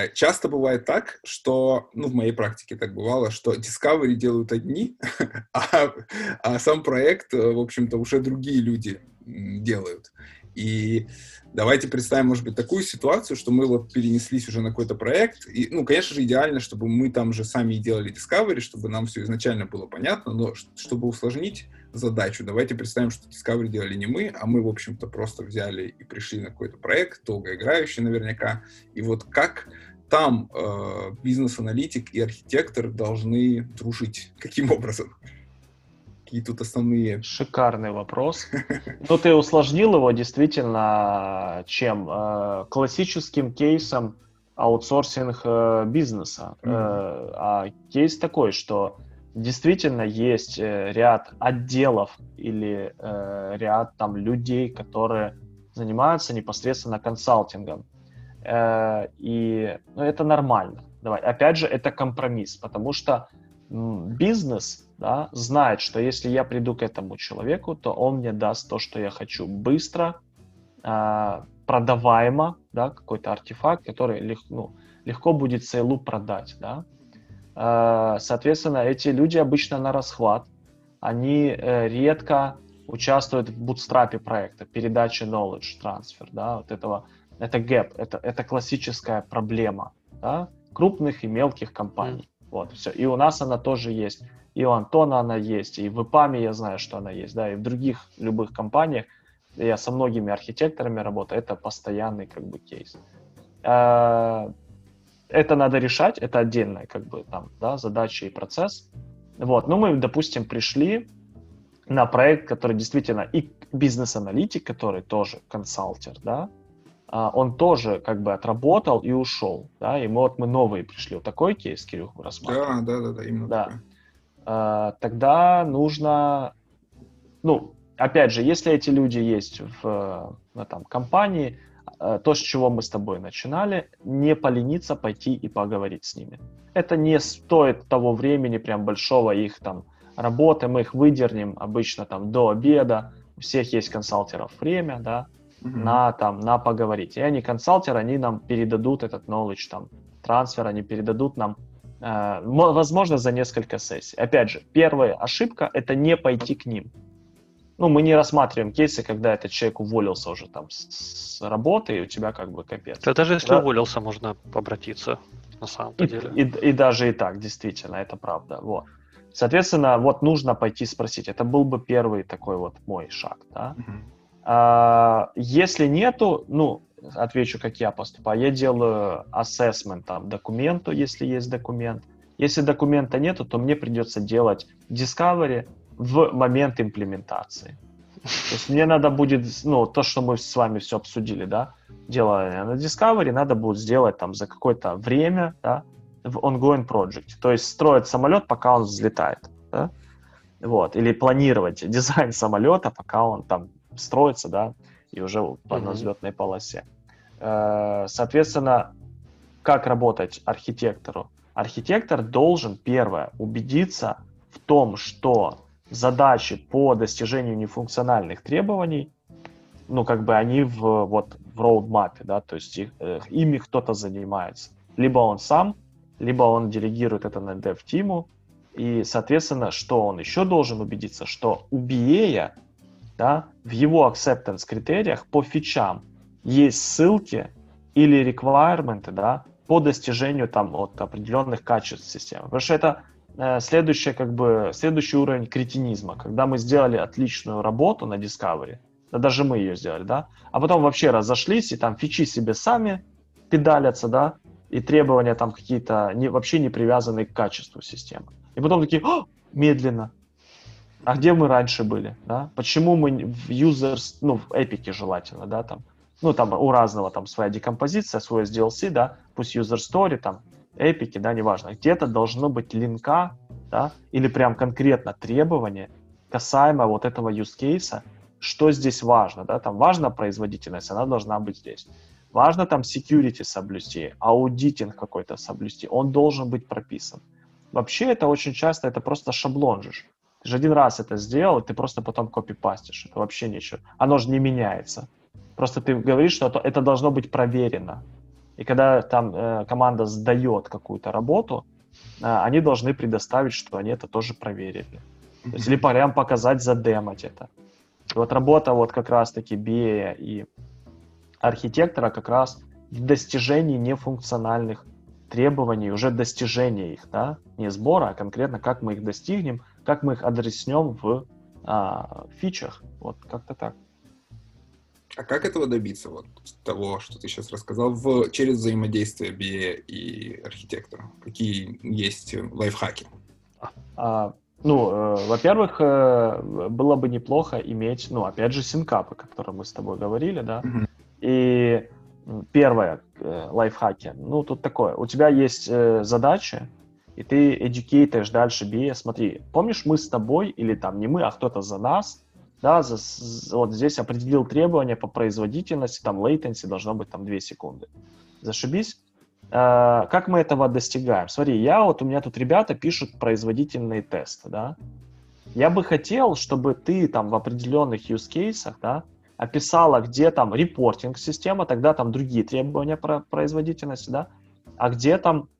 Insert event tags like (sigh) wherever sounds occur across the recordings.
Э, часто бывает так, что, ну, в моей практике так бывало, что Discovery делают одни, (laughs) а, а сам проект, э, в общем-то, уже другие люди делают. И давайте представим, может быть, такую ситуацию, что мы вот перенеслись уже на какой-то проект. И, ну, конечно же, идеально, чтобы мы там же сами делали Discovery, чтобы нам все изначально было понятно, но чтобы усложнить задачу, давайте представим, что Discovery делали не мы, а мы, в общем-то, просто взяли и пришли на какой-то проект, долгоиграющий наверняка. И вот как там э, бизнес-аналитик и архитектор должны дружить? Каким образом? Какие тут основные... Шикарный вопрос. (laughs) Ну, ты усложнил его действительно чем? Э, классическим кейсом аутсорсинг э, бизнеса. Mm-hmm. А кейс такой, что действительно есть ряд отделов или ряд там людей, которые занимаются непосредственно консалтингом. И ну, это нормально. Давай. Опять же, это компромисс, потому что бизнес да, знает, что если я приду к этому человеку, то он мне даст то, что я хочу, быстро, э, продаваемо, да, какой-то артефакт, который лег, ну, легко будет сейлу продать, да. Э, соответственно, эти люди обычно на расхват, они э, редко участвуют в бутстрапе проекта, передаче knowledge transfer, да, вот этого, это gap, это, это классическая проблема, да, крупных и мелких компаний. Вот, все. И у нас она тоже есть. И у Антона она есть, и в ИПАМе я знаю, что она есть, да, и в других любых компаниях. Я со многими архитекторами работаю, это постоянный как бы кейс. А, это надо решать, это отдельная как бы там, да, задача и процесс. Вот, ну мы, допустим, пришли на проект, который действительно и бизнес-аналитик, который тоже консалтер, да, он тоже как бы отработал и ушел, да, и мы вот мы новые пришли. Вот такой кейс, Кирюх, рассматриваем. Да, да, да, да, именно да. Такой. А, тогда нужно, ну, опять же, если эти люди есть в ну, там, компании, а, то, с чего мы с тобой начинали, не полениться пойти и поговорить с ними. Это не стоит того времени прям большого их там работы, мы их выдернем обычно там до обеда, у всех есть консалтеров время, да, mm-hmm. на, там, на поговорить. И они консалтеры, они нам передадут этот knowledge, там, трансфер, они передадут нам, э, возможно, за несколько сессий. Опять же, первая ошибка — это не пойти к ним. Ну, мы не рассматриваем кейсы, когда этот человек уволился уже там с, с работы, и у тебя как бы капец. Да даже если да? уволился, можно обратиться на самом деле. И, и, и даже и так, действительно, это правда. Вот. Соответственно, вот нужно пойти спросить. Это был бы первый такой вот мой шаг, да. Uh-huh. А, если нету, ну, отвечу, как я поступаю. Я делаю assessment там, документу, если есть документ. Если документа нету, то мне придется делать discovery в момент имплементации. То есть мне надо будет, ну, то, что мы с вами все обсудили, да, делая на Discovery, надо будет сделать там за какое-то время, да, в ongoing project. То есть строить самолет, пока он взлетает, да, вот, или планировать (laughs) дизайн самолета, пока он там строится, да, и уже по mm-hmm. взлетной полосе. Э, соответственно, как работать архитектору? Архитектор должен, первое, убедиться в том, что задачи по достижению нефункциональных требований, ну, как бы они в, вот, в роудмапе, да, то есть их, ими кто-то занимается. Либо он сам, либо он делегирует это на dev-тиму, и, соответственно, что он еще должен убедиться, что у BA да, в его acceptance критериях по фичам есть ссылки или requirements, да, по достижению там от определенных качеств системы. Потому что это э, следующий, как бы, следующий уровень кретинизма, когда мы сделали отличную работу на Discovery, да даже мы ее сделали, да, а потом вообще разошлись, и там фичи себе сами педалятся, да, и требования там какие-то не, вообще не привязаны к качеству системы. И потом такие, медленно, а где мы раньше были, да? Почему мы в users, ну, в эпике желательно, да, там, ну, там у разного там своя декомпозиция, свой SDLC, да, пусть user story, там, эпики, да, неважно, где-то должно быть линка, да, или прям конкретно требование касаемо вот этого use case, что здесь важно, да, там важна производительность, она должна быть здесь. Важно там security соблюсти, аудитинг какой-то соблюсти, он должен быть прописан. Вообще это очень часто, это просто шаблон же. Ты же один раз это сделал, и ты просто потом копипастишь. Это вообще ничего. Оно же не меняется. Просто ты говоришь, что это, должно быть проверено. И когда там э, команда сдает какую-то работу, э, они должны предоставить, что они это тоже проверили. То есть, либо прям показать, задемать это. И вот работа вот как раз-таки BA и архитектора как раз в достижении нефункциональных требований, уже достижения их, да, не сбора, а конкретно как мы их достигнем, как мы их адреснем в а, фичах. Вот как-то так. А как этого добиться, вот того, что ты сейчас рассказал, в, через взаимодействие BA и архитектора? Какие есть лайфхаки? А, ну, э, во-первых, э, было бы неплохо иметь, ну, опять же, синкапы, о которых мы с тобой говорили, да. Mm-hmm. И первое, э, лайфхаки, ну, тут такое, у тебя есть э, задачи, и ты educators дальше BA, смотри, помнишь, мы с тобой, или там не мы, а кто-то за нас, да, за, вот здесь определил требования по производительности, там latency должно быть там 2 секунды. Зашибись. Э, как мы этого достигаем? Смотри, я вот, у меня тут ребята пишут производительные тесты, да. Я бы хотел, чтобы ты там в определенных use cases, да, описала, где там репортинг система, тогда там другие требования про производительности, да, а где там,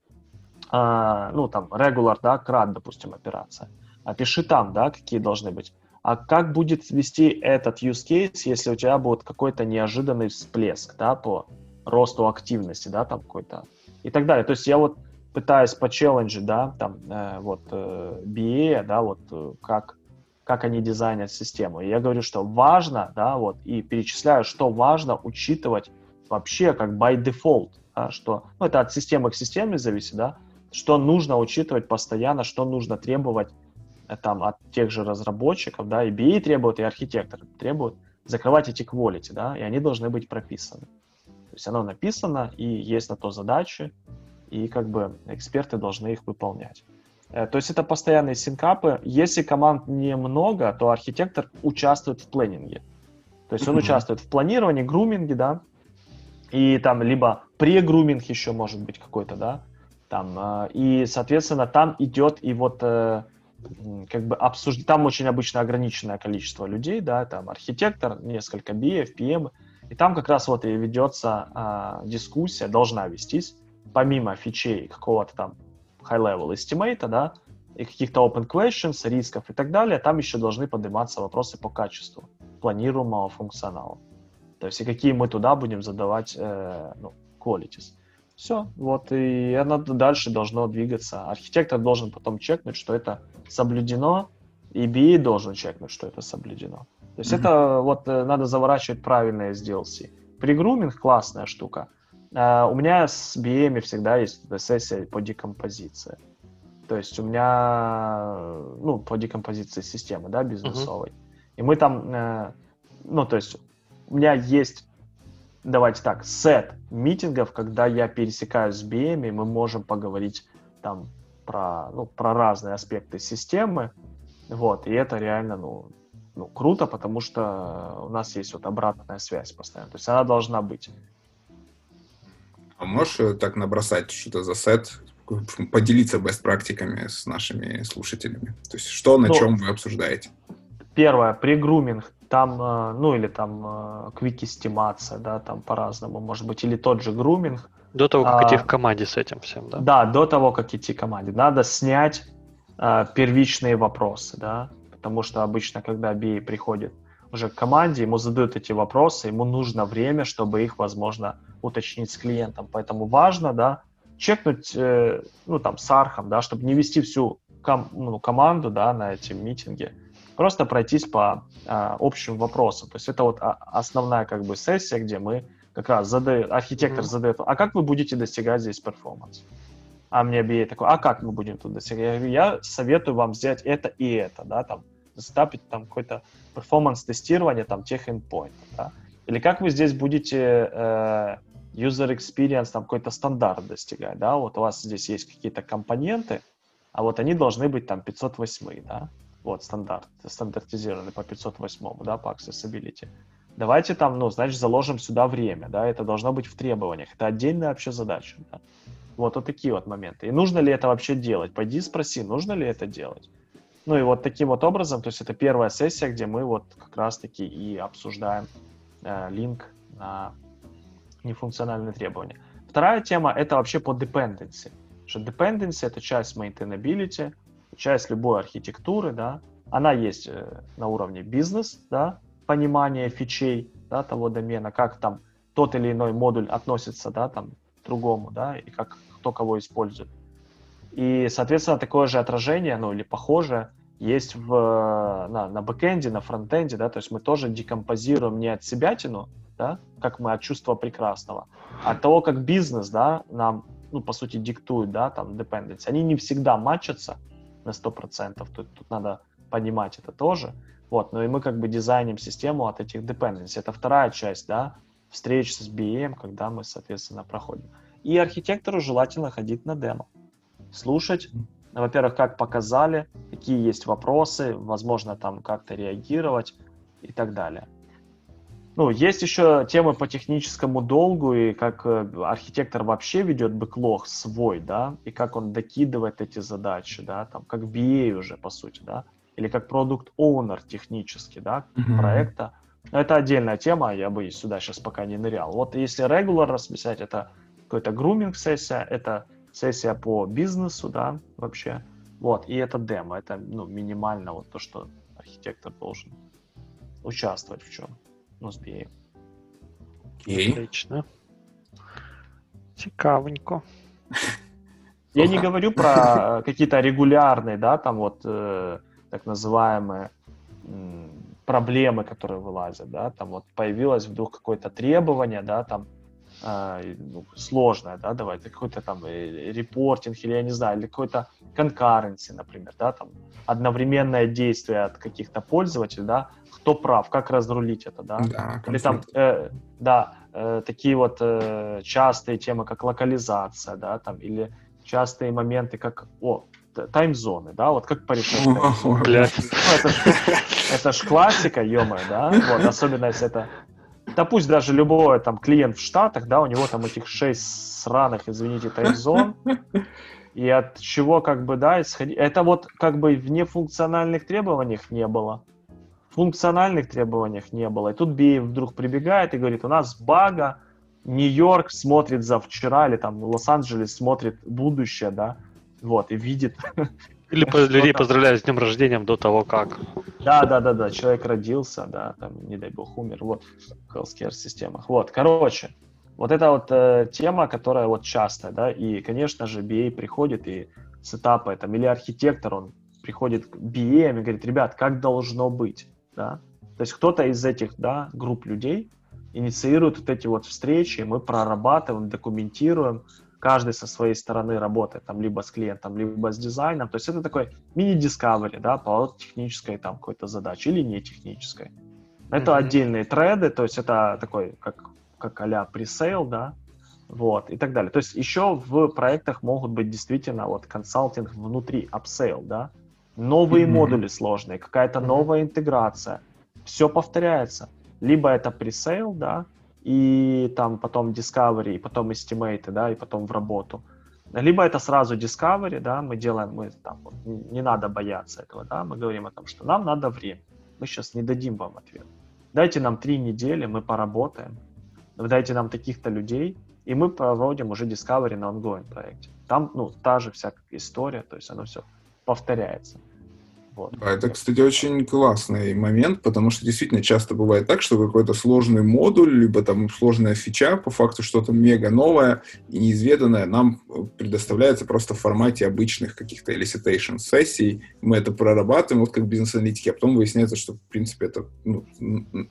э, ну, там, regular, да, CRUD, допустим, операция. Опиши там, да, какие должны быть а как будет вести этот use case, если у тебя будет какой-то неожиданный всплеск, да, по росту активности, да, там какой-то, и так далее. То есть я вот пытаюсь по челленджу, да, там, э, вот, э, BA, да, вот, э, как, как они дизайнят систему. И я говорю, что важно, да, вот, и перечисляю, что важно учитывать вообще как by default, да, что, ну, это от системы к системе зависит, да, что нужно учитывать постоянно, что нужно требовать Э, там от тех же разработчиков, да, и BA требует, и архитектор требует закрывать эти quality, да, и они должны быть прописаны. То есть оно написано, и есть на то задачи, и как бы эксперты должны их выполнять. Э, то есть это постоянные синкапы. Если команд немного, то архитектор участвует в планинге. То есть он участвует в планировании, груминге, да, и там либо прегруминг еще может быть какой-то, да, там, э, и, соответственно, там идет и вот как бы обсуждать, там очень обычно ограниченное количество людей, да, там архитектор, несколько BF, PM, и там как раз вот и ведется а, дискуссия, должна вестись, помимо фичей какого-то там high-level estimate, да, и каких-то open questions, рисков и так далее, там еще должны подниматься вопросы по качеству планируемого функционала. То есть и какие мы туда будем задавать э, ну, qualities. Все, вот, и оно дальше должно двигаться. Архитектор должен потом чекнуть, что это соблюдено, и BA должен чекнуть, что это соблюдено. То есть mm-hmm. это вот э, надо заворачивать правильное DLC. Пригруминг классная штука. Uh, у меня с BM всегда есть сессия по декомпозиции. То есть у меня, ну, по декомпозиции системы, да, бизнесовой. Uh-huh. И мы там, uh, ну, то есть у меня есть давайте так, сет митингов, когда я пересекаюсь с BM, и мы можем поговорить там про, ну, про разные аспекты системы, вот, и это реально, ну, ну, круто, потому что у нас есть вот обратная связь постоянно, то есть она должна быть. А можешь э, так набросать, что это за сет, поделиться бест-практиками с нашими слушателями? То есть что, на ну, чем вы обсуждаете? Первое, пригруминг там, э, ну или там квик-эстимация, да, там по-разному, может быть, или тот же груминг. До того, как а, идти в команде с этим всем, да? Да, до того, как идти в команде. Надо снять а, первичные вопросы, да, потому что обычно, когда BA приходит уже к команде, ему задают эти вопросы, ему нужно время, чтобы их, возможно, уточнить с клиентом. Поэтому важно, да, чекнуть, э, ну, там, с архом, да, чтобы не вести всю ком- ну, команду, да, на эти митинги, просто пройтись по а, общим вопросам. То есть это вот а, основная как бы сессия, где мы как раз задает, архитектор mm-hmm. задает, а как вы будете достигать здесь performance? А мне BA такой, а как мы будем тут достигать? Я говорю, я советую вам сделать это и это, да, там, setup ить там какой-то performance тестирование там тех endpoint, да? Или как вы здесь будете э, user experience, там какой-то стандарт достигать, да, вот у вас здесь есть какие-то компоненты, а вот они должны быть там 508, да, вот, стандарт, стандартизированный по 508, да, по accessibility. Давайте там, ну, значит, заложим сюда время, да, это должно быть в требованиях. Это отдельная вообще задача, да. Вот, вот такие вот моменты. И нужно ли это вообще делать? Пойди спроси, нужно ли это делать. Ну и вот таким вот образом, то есть это первая сессия, где мы вот как раз-таки и обсуждаем э, линк на нефункциональные требования. Вторая тема — это вообще по dependency. Что dependency — это часть maintainability, часть любой архитектуры, да, она есть э, на уровне бизнес, да, понимания фичей, да, того домена, как там тот или иной модуль относится, да, там, к другому, да, и как кто кого использует. И, соответственно, такое же отражение, ну, или похожее, есть в, на, на бэкэнде, на фронтенде, да, то есть мы тоже декомпозируем не от себя тяну, да, как мы от чувства прекрасного, а от того, как бизнес, да, нам, ну, по сути, диктует, да, там, dependency. Они не всегда матчатся на 100%, тут, тут надо понимать это тоже, вот, но и мы как бы дизайним систему от этих dependency. Это вторая часть, да, встреч с BM, когда мы, соответственно, проходим. И архитектору желательно ходить на демо, слушать, во-первых, как показали, какие есть вопросы, возможно, там как-то реагировать и так далее. Ну, есть еще темы по техническому долгу и как э, архитектор вообще ведет бэклог свой, да, и как он докидывает эти задачи, да, там, как BA уже, по сути, да, или как продукт оунер технически, да, mm-hmm. проекта. Но это отдельная тема, я бы сюда сейчас пока не нырял. Вот если регуляр расписать, это какой-то груминг сессия, это сессия по бизнесу, да, вообще. Вот, и это демо, это ну, минимально вот то, что архитектор должен участвовать в чем. Ну. Okay. Отлично. Цікавенько. (laughs) Я не говорю про какие-то регулярные, да, там вот э, так называемые э, проблемы, которые вылазят, да, там вот появилось вдруг какое-то требование, да, там ну, сложное, да, давайте, какой-то там э, репортинг или, я не знаю, или какой-то конкуренции, например, да, там одновременное действие от каких-то пользователей, да, кто прав, как разрулить это, да, да или там, э, да, э, такие вот э, частые темы, как локализация, да, там, или частые моменты, как, о, таймзоны, да, вот как порешать таймзоны. Ну, это, это ж классика, ё да, вот, особенно если это да пусть даже любой там клиент в Штатах, да, у него там этих шесть сраных, извините, таймзон, и от чего как бы, да, исходить. Это вот как бы в нефункциональных требованиях не было. В функциональных требованиях не было. И тут Бей вдруг прибегает и говорит, у нас бага, Нью-Йорк смотрит за вчера, или там Лос-Анджелес смотрит будущее, да, вот, и видит (laughs) или (laughs) по, людей поздравляют с днем рождения до того, как. Да, да, да, да, человек родился, да, там, не дай бог, умер, вот, в healthcare системах. Вот, короче, вот эта вот э, тема, которая вот частая, да, и, конечно же, BA приходит и с этапа, там, или архитектор, он приходит к BA и говорит, ребят, как должно быть, да, то есть кто-то из этих, да, групп людей инициирует вот эти вот встречи, мы прорабатываем, документируем, каждый со своей стороны работает, там, либо с клиентом, либо с дизайном. То есть это такой мини-discovery, да, по технической там какой-то задаче или не технической. Это mm-hmm. отдельные треды, то есть это такой, как, как а-ля пресейл, да, вот, и так далее. То есть еще в проектах могут быть действительно вот консалтинг внутри, upsell, да, новые mm-hmm. модули сложные, какая-то mm-hmm. новая интеграция, все повторяется. Либо это пресейл, да, и там потом Discovery, и потом Estimate, да, и потом в работу. Либо это сразу Discovery, да, мы делаем, мы там, не надо бояться этого, да, мы говорим о том, что нам надо время, мы сейчас не дадим вам ответ. Дайте нам три недели, мы поработаем, дайте нам таких-то людей, и мы проводим уже Discovery на ongoing проекте. Там, ну, та же вся история, то есть оно все повторяется. Вот. А это, кстати, очень классный момент, потому что действительно часто бывает так, что какой-то сложный модуль, либо там сложная фича, по факту что-то мега новое и неизведанное, нам предоставляется просто в формате обычных каких-то elicitation сессий. Мы это прорабатываем, вот как бизнес-аналитики, а потом выясняется, что, в принципе, это ну,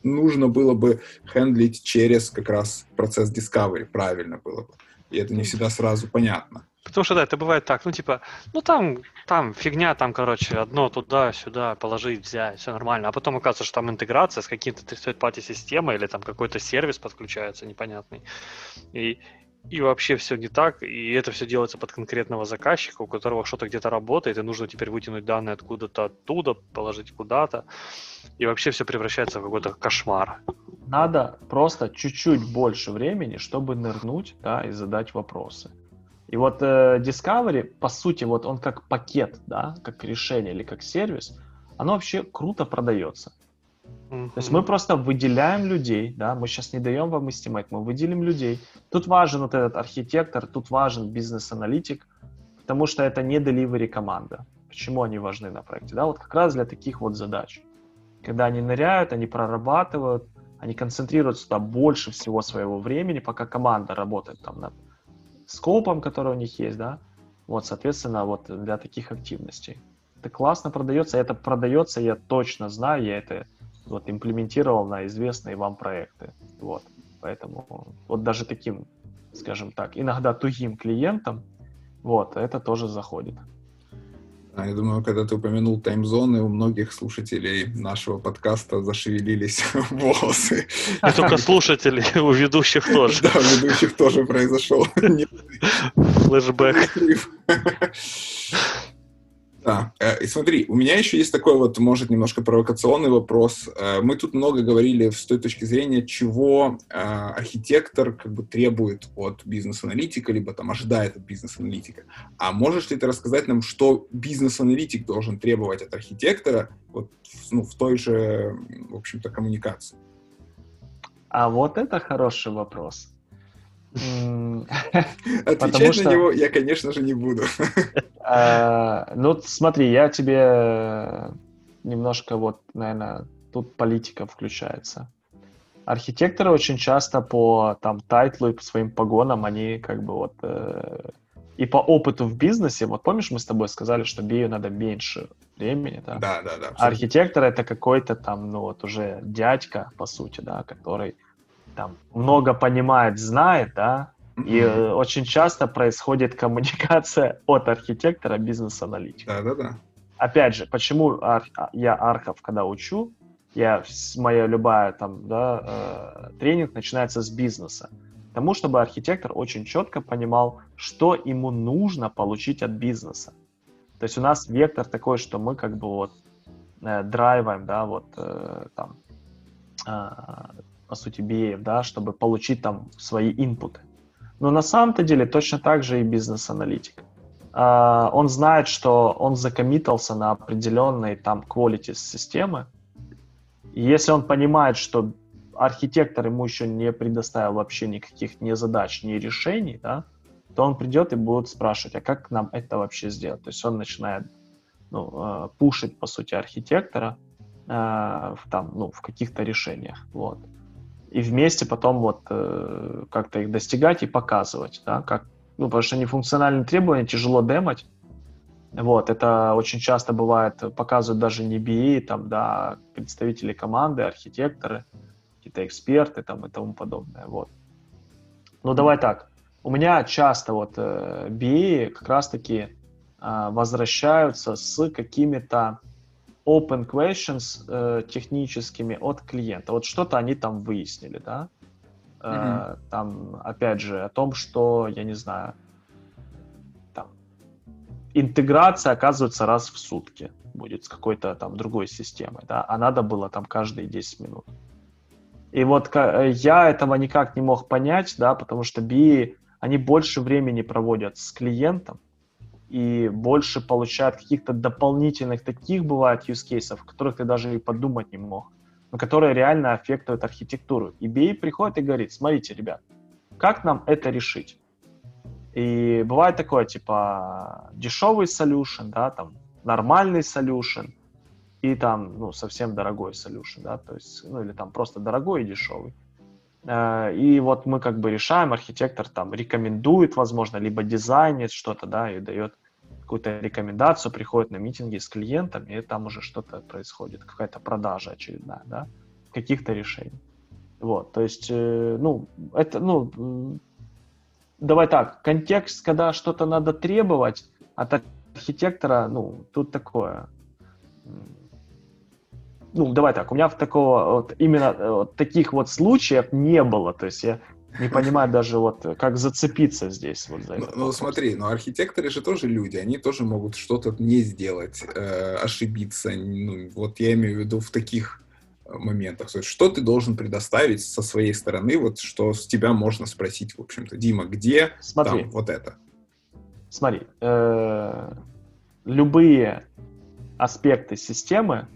нужно было бы хендлить через как раз процесс discovery, правильно было бы. И это не всегда сразу понятно. Потому что, да, это бывает так, ну, типа, ну, там, там фигня, там, короче, одно туда-сюда положить, взять, все нормально. А потом оказывается, что там интеграция с каким-то third-party системой или там какой-то сервис подключается непонятный. И, и вообще все не так, и это все делается под конкретного заказчика, у которого что-то где-то работает, и нужно теперь вытянуть данные откуда-то оттуда, положить куда-то, и вообще все превращается в какой-то кошмар. Надо просто чуть-чуть больше времени, чтобы нырнуть, да, и задать вопросы. И вот э, Discovery, по сути, вот он как пакет, да, как решение или как сервис, оно вообще круто продается. То есть мы просто выделяем людей, да, мы сейчас не даем вам estimate, мы выделим людей. Тут важен вот этот архитектор, тут важен бизнес-аналитик, потому что это не delivery команда. Почему они важны на проекте? Да, вот как раз для таких вот задач. Когда они ныряют, они прорабатывают, они концентрируются туда больше всего своего времени, пока команда работает там над скопом, который у них есть, да, вот, соответственно, вот для таких активностей. Это классно продается, это продается, я точно знаю, я это вот имплементировал на известные вам проекты, вот, поэтому вот даже таким, скажем так, иногда тугим клиентам, вот, это тоже заходит. Я думаю, когда ты упомянул таймзоны, у многих слушателей нашего подкаста зашевелились (laughs) волосы. Не только слушателей, (laughs) у ведущих тоже. Да, у ведущих тоже произошел (laughs) флешбэк. Да, э, и смотри, у меня еще есть такой вот, может, немножко провокационный вопрос. Э, мы тут много говорили с той точки зрения, чего э, архитектор как бы требует от бизнес-аналитика, либо там ожидает от бизнес-аналитика. А можешь ли ты рассказать нам, что бизнес-аналитик должен требовать от архитектора вот, ну, в той же, в общем-то, коммуникации? А вот это хороший вопрос. Отвечать на него я, конечно же, не буду. А, ну, смотри, я тебе немножко вот, наверное, тут политика включается. Архитекторы очень часто по там тайтлу и по своим погонам, они как бы вот э, и по опыту в бизнесе, вот помнишь, мы с тобой сказали, что бию надо меньше времени, да? Да, да, да. Архитектор это какой-то там, ну вот уже дядька, по сути, да, который там много понимает, знает, да, и э, очень часто происходит коммуникация (laughs) от архитектора бизнес-аналитика. Да, да, да. Опять же, почему а, я архов, когда учу, я моя любая там, да, э, тренинг начинается с бизнеса. Тому, чтобы архитектор очень четко понимал, что ему нужно получить от бизнеса. То есть у нас вектор такой, что мы как бы вот э, драйваем, да, вот там э, по сути, BA, да, чтобы получить там свои инпуты. Но на самом-то деле точно так же и бизнес-аналитик. Uh, он знает, что он закоммитался на определенные там quality системы. И если он понимает, что архитектор ему еще не предоставил вообще никаких ни задач, ни решений, да, то он придет и будет спрашивать, а как нам это вообще сделать? То есть он начинает ну, uh, пушить, по сути, архитектора в, там, ну, в каких-то решениях. Вот и вместе потом вот э, как-то их достигать и показывать, да, как, ну, потому что нефункциональные требования тяжело демать, вот, это очень часто бывает, показывают даже не BA, там, да, представители команды, архитекторы, какие-то эксперты там и тому подобное, вот. Ну, давай так, у меня часто вот э, BA как раз-таки э, возвращаются с какими-то open questions э, техническими от клиента. Вот что-то они там выяснили, да? Mm-hmm. Э, там, опять же, о том, что, я не знаю, там, интеграция оказывается раз в сутки будет с какой-то там другой системой, да, а надо было там каждые 10 минут. И вот э, я этого никак не мог понять, да, потому что BI, они больше времени проводят с клиентом, и больше получают каких-то дополнительных таких бывает use кейсов, которых ты даже и подумать не мог, но которые реально аффектуют архитектуру. И BA приходит и говорит, смотрите, ребят, как нам это решить? И бывает такое, типа, дешевый solution, да, там, нормальный solution, и там, ну, совсем дорогой solution, да, то есть, ну, или там просто дорогой и дешевый. Э, и вот мы как бы решаем, архитектор там рекомендует, возможно, либо дизайнит что-то, да, и дает какую-то рекомендацию, приходит на митинги с клиентами, и там уже что-то происходит, какая-то продажа очередная, да, каких-то решений. Вот, то есть, э, ну, это, ну, давай так, контекст, когда что-то надо требовать от архитектора, ну, тут такое, ну, давай так, у меня в такого, вот, именно э, вот, таких вот случаев не было, то есть я не понимаю (laughs) даже вот, как зацепиться здесь. Вот за ну, ну смотри, но архитекторы же тоже люди, они тоже могут что-то не сделать, э, ошибиться, ну, вот я имею в виду в таких э, моментах. То есть, что ты должен предоставить со своей стороны, вот что с тебя можно спросить, в общем-то, Дима, где Смотри. там вот это? Смотри, э, любые аспекты системы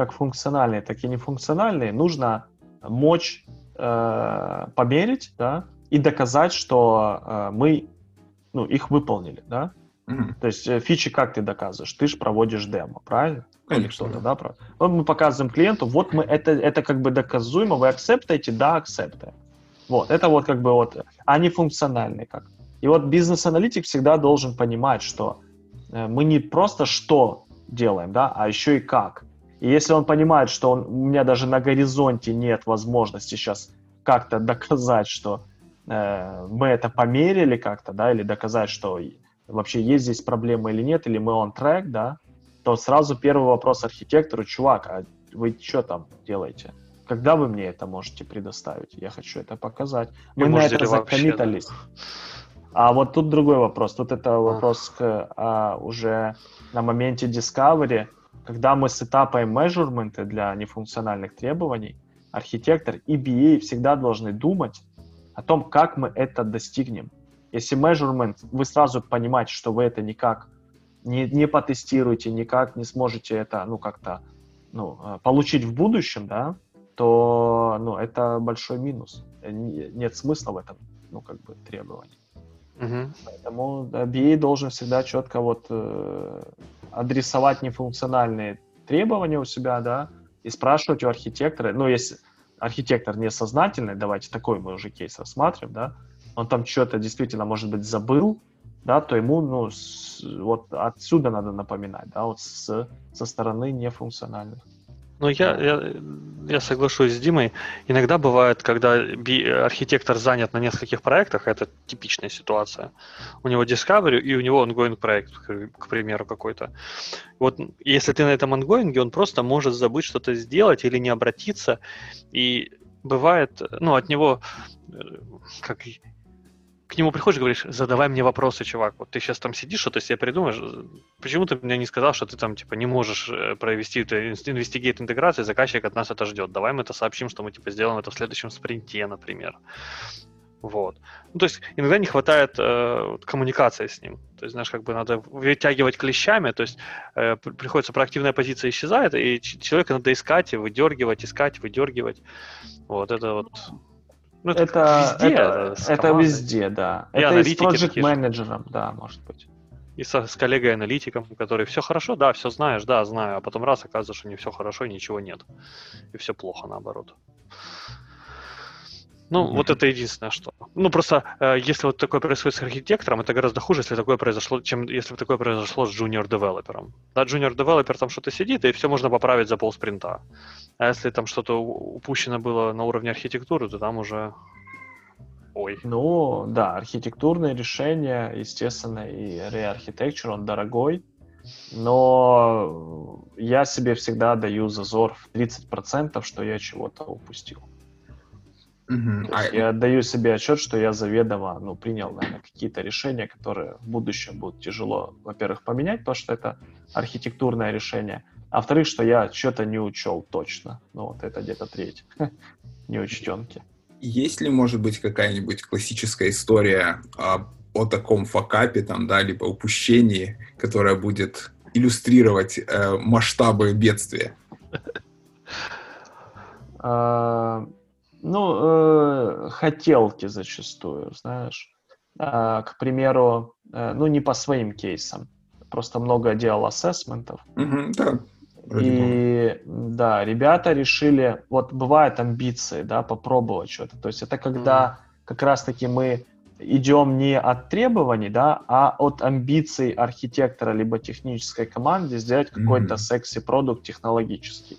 как функциональные, так и нефункциональные, нужно мочь э, померить, да, и доказать, что э, мы, ну, их выполнили, да. Mm-hmm. То есть э, фичи как ты доказываешь? Ты же проводишь демо, правильно? Конечно. Или да. да? Вот мы показываем клиенту, вот мы это, это как бы доказуемо, вы акцептаете, да, акцепты. Вот, это вот как бы вот, а не функциональный как. И вот бизнес-аналитик всегда должен понимать, что э, мы не просто что делаем, да, а еще и как. И если он понимает, что он, у меня даже на горизонте нет возможности сейчас как-то доказать, что э, мы это померили как-то, да, или доказать, что вообще есть здесь проблема или нет, или мы on track, да, то сразу первый вопрос архитектору, чувак, а вы что там делаете? Когда вы мне это можете предоставить? Я хочу это показать. Мы на это закоммитались. Да. А вот тут другой вопрос. Тут это вопрос к, а, уже на моменте discovery, когда мы сетапаем measurement для нефункциональных требований, архитектор и BA всегда должны думать о том, как мы это достигнем. Если measurement, вы сразу понимаете, что вы это никак не, не потестируете, никак не сможете это, ну, как-то, ну, э, получить в будущем, да, то, ну, это большой минус. Нет смысла в этом, ну, как бы, требований. Угу. Поэтому BA должен всегда четко вот э, адресовать нефункциональные требования у себя, да, и спрашивать у архитектора, ну, если архитектор несознательный, давайте такой мы уже кейс рассматриваем, да, он там что-то действительно, может быть, забыл, да, то ему, ну, с, вот отсюда надо напоминать, да, вот с, со стороны нефункциональных. Ну, я, я, я соглашусь с Димой. Иногда бывает, когда архитектор занят на нескольких проектах, это типичная ситуация. У него Discovery и у него ongoing проект, к примеру, какой-то. Вот если ты на этом ongoing, он просто может забыть что-то сделать или не обратиться. И бывает, ну, от него, э, как к нему приходишь и говоришь, задавай мне вопросы, чувак. Вот ты сейчас там сидишь, что-то себе придумаешь. Почему ты мне не сказал, что ты там типа не можешь э, провести инвестигейт интеграции, заказчик от нас это ждет. Давай мы это сообщим, что мы типа сделаем это в следующем спринте, например. Вот. Ну, то есть иногда не хватает э, коммуникации с ним. То есть, знаешь, как бы надо вытягивать клещами, то есть э, приходится проактивная позиция исчезает, и человека надо искать и выдергивать, искать, выдергивать. Вот это вот ну, это, это везде, это, это везде, да. И это и с project менеджером, да, может быть. И со, с коллегой-аналитиком, который все хорошо, да, все знаешь, да, знаю, а потом раз оказывается, что не все хорошо, ничего нет. И все плохо наоборот. Ну, mm-hmm. вот это единственное, что. Ну, просто, э, если вот такое происходит с архитектором, это гораздо хуже, если такое произошло, чем если бы такое произошло с junior-девелопером. Да, junior-девелопер там что-то сидит, и все можно поправить за полспринта. А если там что-то упущено было на уровне архитектуры, то там уже... Ой. Ну, да, архитектурное решение, естественно, и re-architecture, он дорогой, но я себе всегда даю зазор в 30%, что я чего-то упустил. Угу. То есть а... Я отдаю себе отчет, что я заведомо ну, принял, наверное, какие-то решения, которые в будущем будут тяжело, во-первых, поменять, потому что это архитектурное решение, а во-вторых, что я что-то не учел точно. Ну, вот это где-то треть (laughs) неучтенки. Есть ли, может быть, какая-нибудь классическая история о, о таком факапе, там, да, либо упущении, которая будет иллюстрировать э, масштабы бедствия? (laughs) Ну, э, хотелки зачастую, знаешь. Э, к примеру, э, ну, не по своим кейсам. Просто много делал ассессментов. Да. И да, ребята решили, вот бывают амбиции, да, попробовать что-то. То есть это когда mm. как раз-таки мы идем не от требований, да, а от амбиций архитектора либо технической команды сделать какой-то секси-продукт технологический.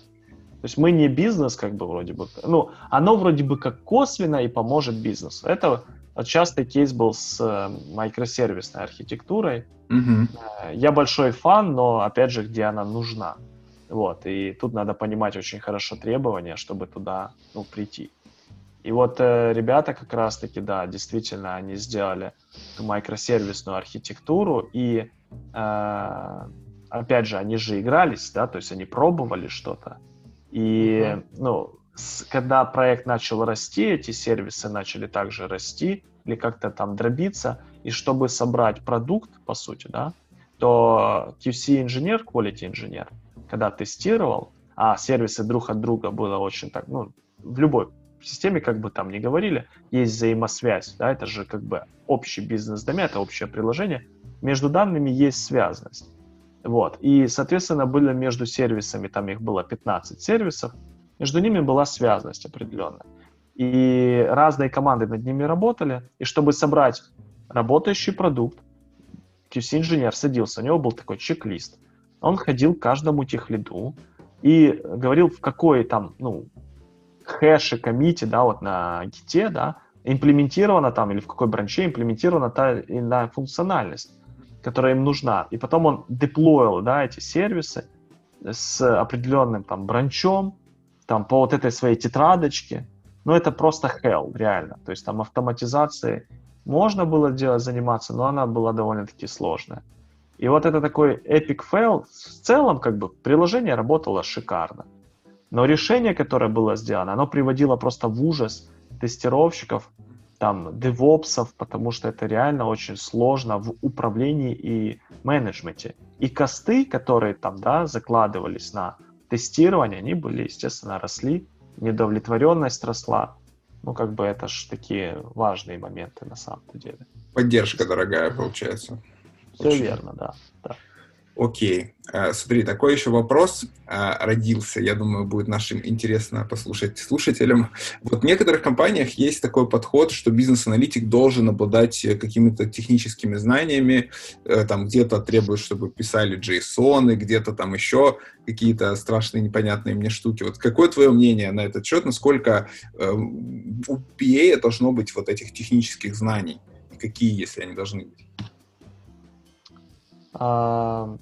То есть мы не бизнес, как бы вроде бы, ну, оно вроде бы как косвенно и поможет бизнесу. Это частый кейс был с э, микросервисной архитектурой. Mm-hmm. Я большой фан, но опять же, где она нужна. Вот, и тут надо понимать очень хорошо требования, чтобы туда, ну, прийти. И вот э, ребята как раз-таки, да, действительно, они сделали эту микросервисную архитектуру, и, э, опять же, они же игрались, да, то есть они пробовали что-то, и, mm-hmm. ну, с, когда проект начал расти, эти сервисы начали также расти или как-то там дробиться, и чтобы собрать продукт, по сути, да, то QC-инженер, quality инженер, когда тестировал, а сервисы друг от друга было очень так, ну, в любой системе, как бы там ни говорили, есть взаимосвязь, да, это же как бы общий бизнес-домен, это общее приложение, между данными есть связанность. Вот. И, соответственно, были между сервисами, там их было 15 сервисов, между ними была связанность определенная. И разные команды над ними работали, и чтобы собрать работающий продукт, QC-инженер садился, у него был такой чек-лист. Он ходил к каждому техлиду и говорил, в какой там, ну, хэше комите, да, вот на гите, да, имплементирована там, или в какой бранче имплементирована та иная функциональность, которая им нужна. И потом он деплоил, да, эти сервисы с определенным там бранчом, там по вот этой своей тетрадочке. Ну, это просто hell, реально. То есть там автоматизацией можно было делать, заниматься, но она была довольно-таки сложная. И вот это такой epic fail. В целом, как бы, приложение работало шикарно. Но решение, которое было сделано, оно приводило просто в ужас тестировщиков, там, девопсов, потому что это реально очень сложно в управлении и менеджменте. И косты, которые там, да, закладывались на тестирование, они были, естественно, росли, недовлетворенность росла. Ну, как бы это же такие важные моменты на самом-то деле. Поддержка дорогая, получается. Все Очень. верно, да. да. Окей. Э, смотри, такой еще вопрос э, родился, я думаю, будет нашим интересно послушать слушателям. Вот в некоторых компаниях есть такой подход, что бизнес-аналитик должен обладать какими-то техническими знаниями, э, там где-то требуют, чтобы писали JSON, где-то там еще какие-то страшные непонятные мне штуки. Вот какое твое мнение на этот счет, насколько у PA должно быть вот этих технических знаний? И какие, если они должны быть? А,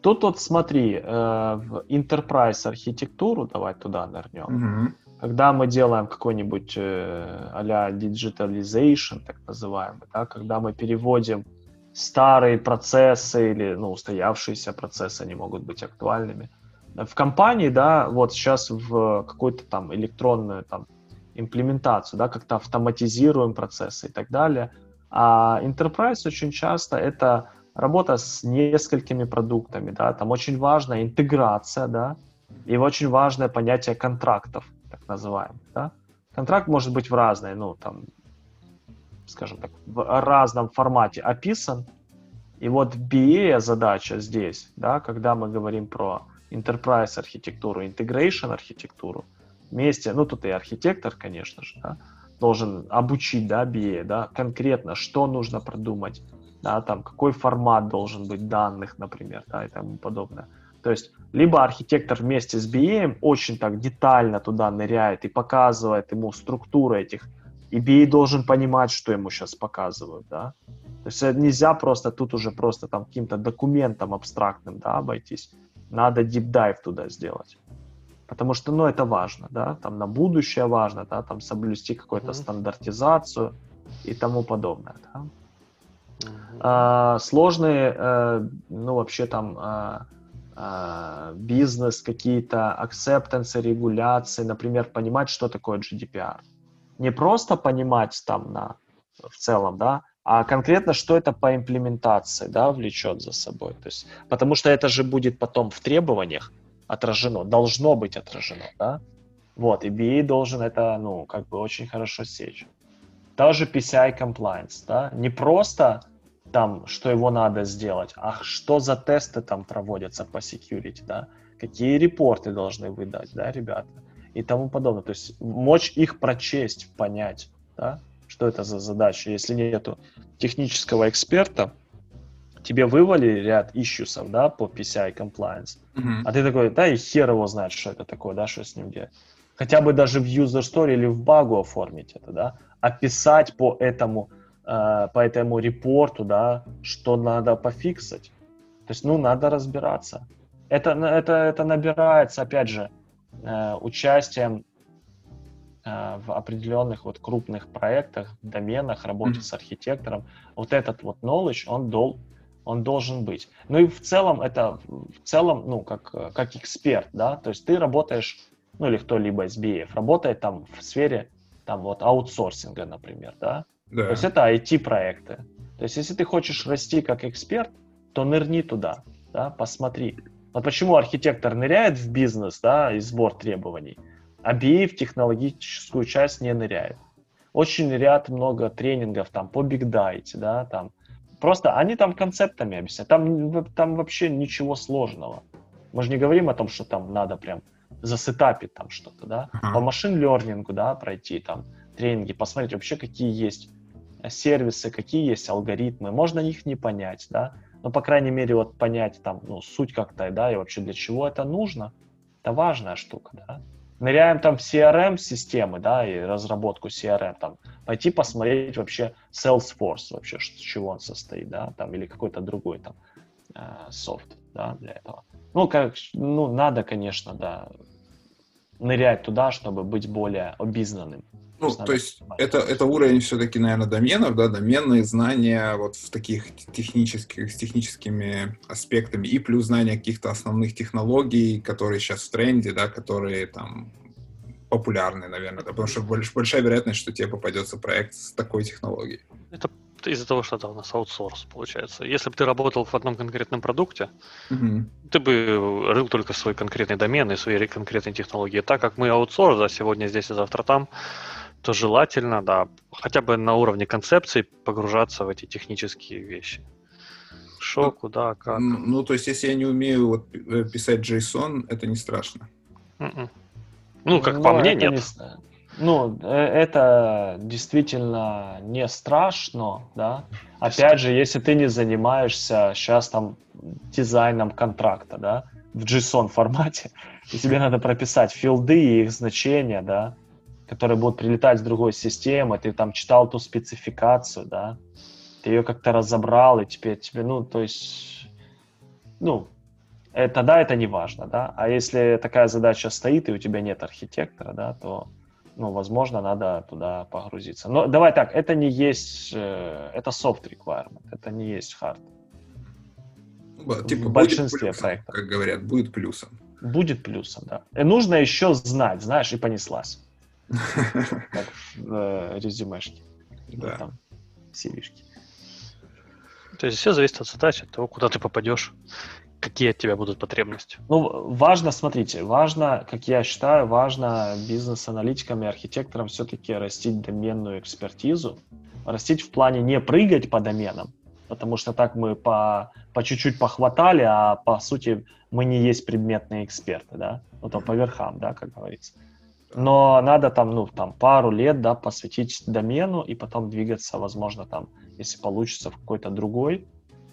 тут вот смотри, э, в enterprise архитектуру, давай туда нырнем. Mm-hmm. Когда мы делаем какой-нибудь э, а-ля digitalization, так называемый, да, когда мы переводим старые процессы или ну, устоявшиеся процессы, они могут быть актуальными. В компании, да, вот сейчас в какую-то там электронную там имплементацию, да, как-то автоматизируем процессы и так далее. А enterprise очень часто это работа с несколькими продуктами, да, там очень важна интеграция, да, и очень важное понятие контрактов, так называемых, да. Контракт может быть в разной, ну, там, скажем так, в разном формате описан, и вот BA задача здесь, да, когда мы говорим про enterprise архитектуру, integration архитектуру, вместе, ну, тут и архитектор, конечно же, да, должен обучить, да, BA, да, конкретно, что нужно продумать, да, там какой формат должен быть данных, например, да, и тому подобное. То есть либо архитектор вместе с BA очень так детально туда ныряет и показывает ему структуру этих, и BA должен понимать, что ему сейчас показывают, да. То есть нельзя просто тут уже просто там каким-то документом абстрактным, да, обойтись. Надо deep dive туда сделать. Потому что, ну, это важно, да, там на будущее важно, да, там соблюсти какую-то mm-hmm. стандартизацию и тому подобное, да. А, сложные, а, ну, вообще там а, а, бизнес, какие-то акцептансы, регуляции, например, понимать, что такое GDPR. Не просто понимать там на, в целом, да, а конкретно, что это по имплементации, да, влечет за собой. То есть, потому что это же будет потом в требованиях отражено, должно быть отражено, да. Вот, и BA должен это, ну, как бы очень хорошо сечь. Даже PCI compliance, да, не просто там, что его надо сделать, а что за тесты там проводятся по security, да, какие репорты должны выдать, да, ребята, и тому подобное. То есть мочь их прочесть, понять, да, что это за задача. Если нету технического эксперта, тебе вывалили ряд ищусов, да, по PCI compliance, mm-hmm. а ты такой, да, и хер его знает, что это такое, да, что с ним делать. Хотя бы даже в user story или в багу оформить это, да, описать по этому, э, по этому репорту, да, что надо пофиксить. То есть, ну, надо разбираться. Это, это, это набирается, опять же, э, участием э, в определенных вот крупных проектах, доменах, работе mm-hmm. с архитектором. Вот этот вот knowledge, он, дол, он должен быть. Ну и в целом это, в целом, ну, как, как эксперт, да, то есть ты работаешь ну или кто-либо из BF, работает там в сфере там вот аутсорсинга, например, да? да. То есть это IT-проекты. То есть если ты хочешь расти как эксперт, то нырни туда, да, посмотри, Вот почему архитектор ныряет в бизнес, да, и сбор требований, а BA в технологическую часть не ныряет. Очень ряд много тренингов там по Big Data, да, там. Просто они там концептами объясняют. Там, там вообще ничего сложного. Мы же не говорим о том, что там надо прям засетапить там что-то, да. Uh-huh. По машин-лернингу, да, пройти там тренинги, посмотреть вообще, какие есть сервисы, какие есть алгоритмы. Можно их не понять, да, но, по крайней мере, вот понять там, ну, суть как-то, да, и вообще для чего это нужно, это важная штука, да. Ныряем там в CRM-системы, да, и разработку CRM, там, пойти посмотреть вообще Salesforce, вообще, с чего он состоит, да, там, или какой-то другой там э, софт, да, для этого. Ну, как, ну, надо, конечно, да, нырять туда, чтобы быть более обизнанным. Ну, то есть это, это уровень все-таки, наверное, доменов, да, доменные знания вот в таких технических, с техническими аспектами, и плюс знания каких-то основных технологий, которые сейчас в тренде, да, которые там популярны, наверное, да, потому что больш, большая вероятность, что тебе попадется проект с такой технологией. Это из-за того, что это у нас аутсорс получается. Если бы ты работал в одном конкретном продукте, угу. ты бы рыл только свой конкретный домен и свои конкретные технологии. Так как мы аутсорс, да, сегодня здесь и завтра там, то желательно, да, хотя бы на уровне концепции погружаться в эти технические вещи. Что, ну, куда, как. Ну, ну, то есть, если я не умею вот, э, писать JSON, это не страшно. Mm-mm. М-м. Ну, как ну, по мне, нет. Не, ну, э, это действительно не страшно, да. Опять же, если ты не занимаешься сейчас там дизайном контракта, да, в JSON формате, и тебе надо прописать филды и их значения, да, которые будут прилетать с другой системы, ты там читал ту спецификацию, да, ты ее как-то разобрал, и теперь тебе, ну, то есть, ну, это, да, это не важно, да, а если такая задача стоит, и у тебя нет архитектора, да, то, ну, возможно, надо туда погрузиться. Но давай так, это не есть, э, это soft requirement, это не есть hard. Ну, типа, в большинстве плюсом, проектов. Как говорят, будет плюсом. Будет плюсом, да. И нужно еще знать, знаешь, и понеслась. (laughs) Как в э, резюмешке. Да. Там, CV-шки. То есть все зависит от задачи, от того, куда ты попадешь, какие от тебя будут потребности. Ну, важно, смотрите, важно, как я считаю, важно бизнес-аналитикам и архитекторам все-таки растить доменную экспертизу, растить в плане не прыгать по доменам, потому что так мы по, по чуть-чуть похватали, а по сути мы не есть предметные эксперты, да, ну там по верхам, да, как говорится. Но надо там, ну, там пару лет, да, посвятить домену и потом двигаться, возможно, там, если получится, в какой-то другой.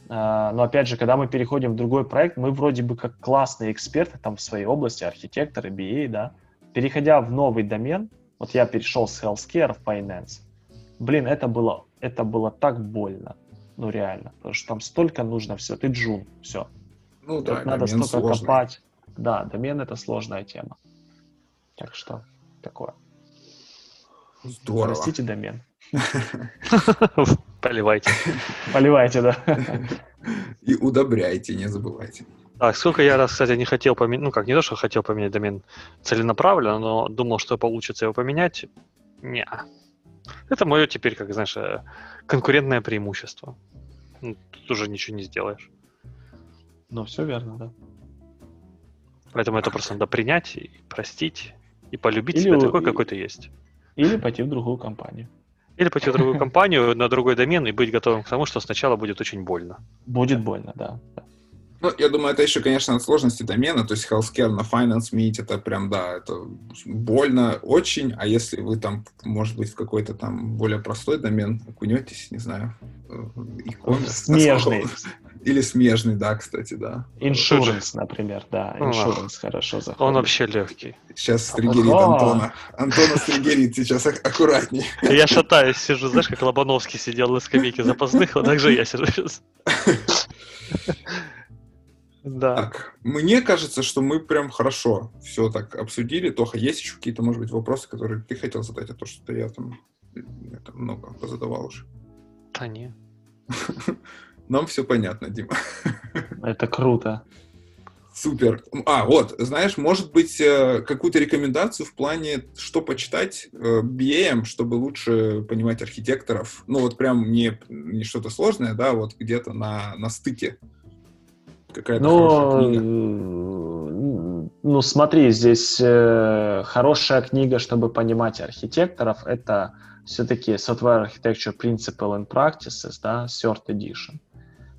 А, но опять же, когда мы переходим в другой проект, мы вроде бы как классные эксперты там в своей области, архитекторы, BA, да, переходя в новый домен, вот я перешел с healthcare в finance, блин, это было, это было так больно, ну реально, потому что там столько нужно все, ты джун, все. Ну Тут да, надо столько сложный. копать. Да, домен это сложная тема. Так что такое. Здорово. Простите домен. (laughs) Поливайте. (laughs) Поливайте, да. И удобряйте, не забывайте. Так, сколько я раз, кстати, не хотел поменять, ну как, не то, что хотел поменять домен целенаправленно, но думал, что получится его поменять. Не. Это мое теперь, как знаешь, э, конкурентное преимущество. Ну, тут уже ничего не сделаешь. Ну, все верно, да. Поэтому это просто надо принять и простить и полюбить или, себя такой, и, какой ты есть. Или пойти в другую компанию. Или пойти в другую компанию, на другой домен и быть готовым к тому, что сначала будет очень больно. Будет больно, да. Ну, я думаю, это еще, конечно, от сложности домена. То есть healthcare на finance meet, это прям, да, это больно очень. А если вы там, может быть, в какой-то там более простой домен окунетесь, не знаю, e Смежный. (laughs) Или смежный, да, кстати, да. Иншуранс, например, да. Иншуранс хорошо заходит. Он вообще легкий. Сейчас стригерит Антона. Антона стригерит сейчас аккуратней. Я шатаюсь, сижу, знаешь, как Лобановский сидел на скамейке запасных, вот так же я сижу сейчас. Да. Так, мне кажется, что мы прям хорошо все так обсудили. Тоха, есть еще какие-то, может быть, вопросы, которые ты хотел задать, а то, что я там, я там много позадавал уже? Да нет. (laughs) Нам все понятно, Дима. (laughs) Это круто. Супер. А, вот, знаешь, может быть, э, какую-то рекомендацию в плане, что почитать э, BM, чтобы лучше понимать архитекторов? Ну, вот прям не, не что-то сложное, да, вот где-то на, на стыке Какая-то ну, хорошая книга. Ну, смотри, здесь э, хорошая книга, чтобы понимать архитекторов, это все-таки Software Architecture Principle and Practices, да, Third Edition.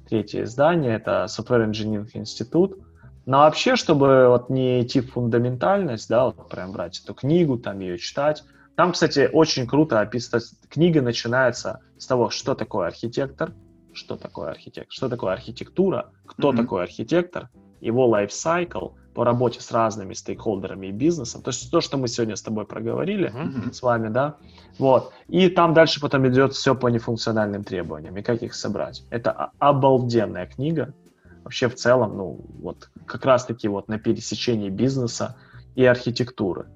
Третье издание, это Software Engineering Institute. Но вообще, чтобы вот не идти в фундаментальность, да, вот прям брать эту книгу, там ее читать, там, кстати, очень круто описано. Книга начинается с того, что такое архитектор, что такое архитектор, что такое архитектура, кто mm-hmm. такой архитектор, его лайфсайкл по работе с разными стейкхолдерами и бизнесом. То есть то, что мы сегодня с тобой проговорили mm-hmm. с вами, да. Вот. И там дальше потом идет все по нефункциональным требованиям и как их собрать. Это обалденная книга. Вообще в целом, ну, вот как раз-таки вот на пересечении бизнеса и архитектуры.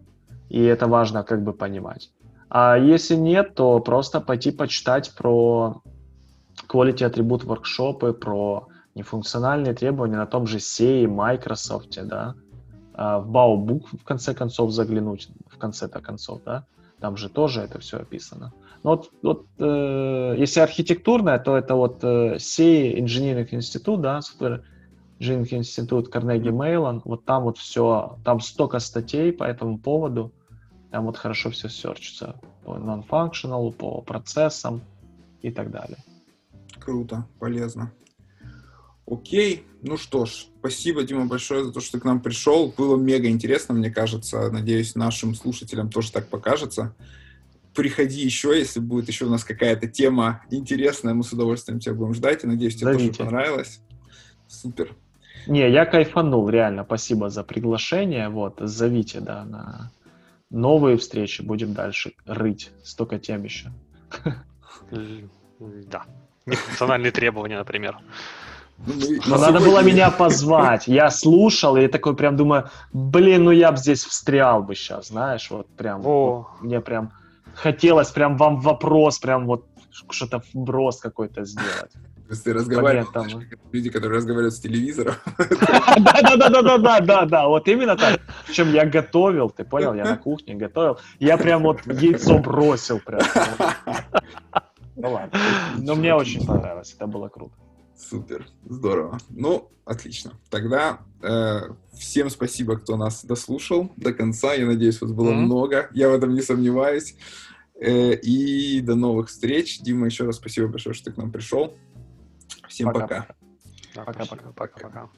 И это важно как бы понимать. А если нет, то просто пойти почитать про quality атрибут воркшопы, про нефункциональные требования на том же SEI, Microsoft, да, а в Baobook в конце концов заглянуть, в конце-то концов, да, там же тоже это все описано. Но вот, вот э, если архитектурное, то это вот э, SEI Engineering Institute, да, Software Engineering Institute Carnegie Mellon, вот там вот все, там столько статей по этому поводу, там вот хорошо все серчится по non-functional, по процессам и так далее. Круто, полезно. Окей, ну что ж, спасибо, Дима, большое за то, что ты к нам пришел. Было мега интересно, мне кажется. Надеюсь, нашим слушателям тоже так покажется. Приходи еще, если будет еще у нас какая-то тема интересная, мы с удовольствием тебя будем ждать. И надеюсь, тебе Зовите. тоже понравилось. Супер. Не, я кайфанул, реально. Спасибо за приглашение. Вот, зовите, да, на новые встречи, будем дальше рыть. Столько тем еще. Да. Нефункциональные требования, например. Ну, Но надо было меня позвать. Я слушал и такой прям думаю, блин, ну я бы здесь встрял бы сейчас, знаешь, вот прям. Вот, мне прям хотелось прям вам вопрос, прям вот что-то вброс какой-то сделать. То есть ты разговариваешь, там... люди, которые разговаривают с телевизором. Да-да-да-да-да-да, вот именно так. Причем я готовил, ты понял, я на кухне готовил. Я прям вот яйцо бросил прям. (laughs) Ну ладно. Но мне очень понравилось, это было круто. Супер, здорово. Ну, отлично. Тогда э, всем спасибо, кто нас дослушал до конца. Я надеюсь, вас было mm-hmm. много. Я в этом не сомневаюсь. Э, и до новых встреч. Дима, еще раз спасибо большое, что ты к нам пришел. Всем пока. Пока-пока.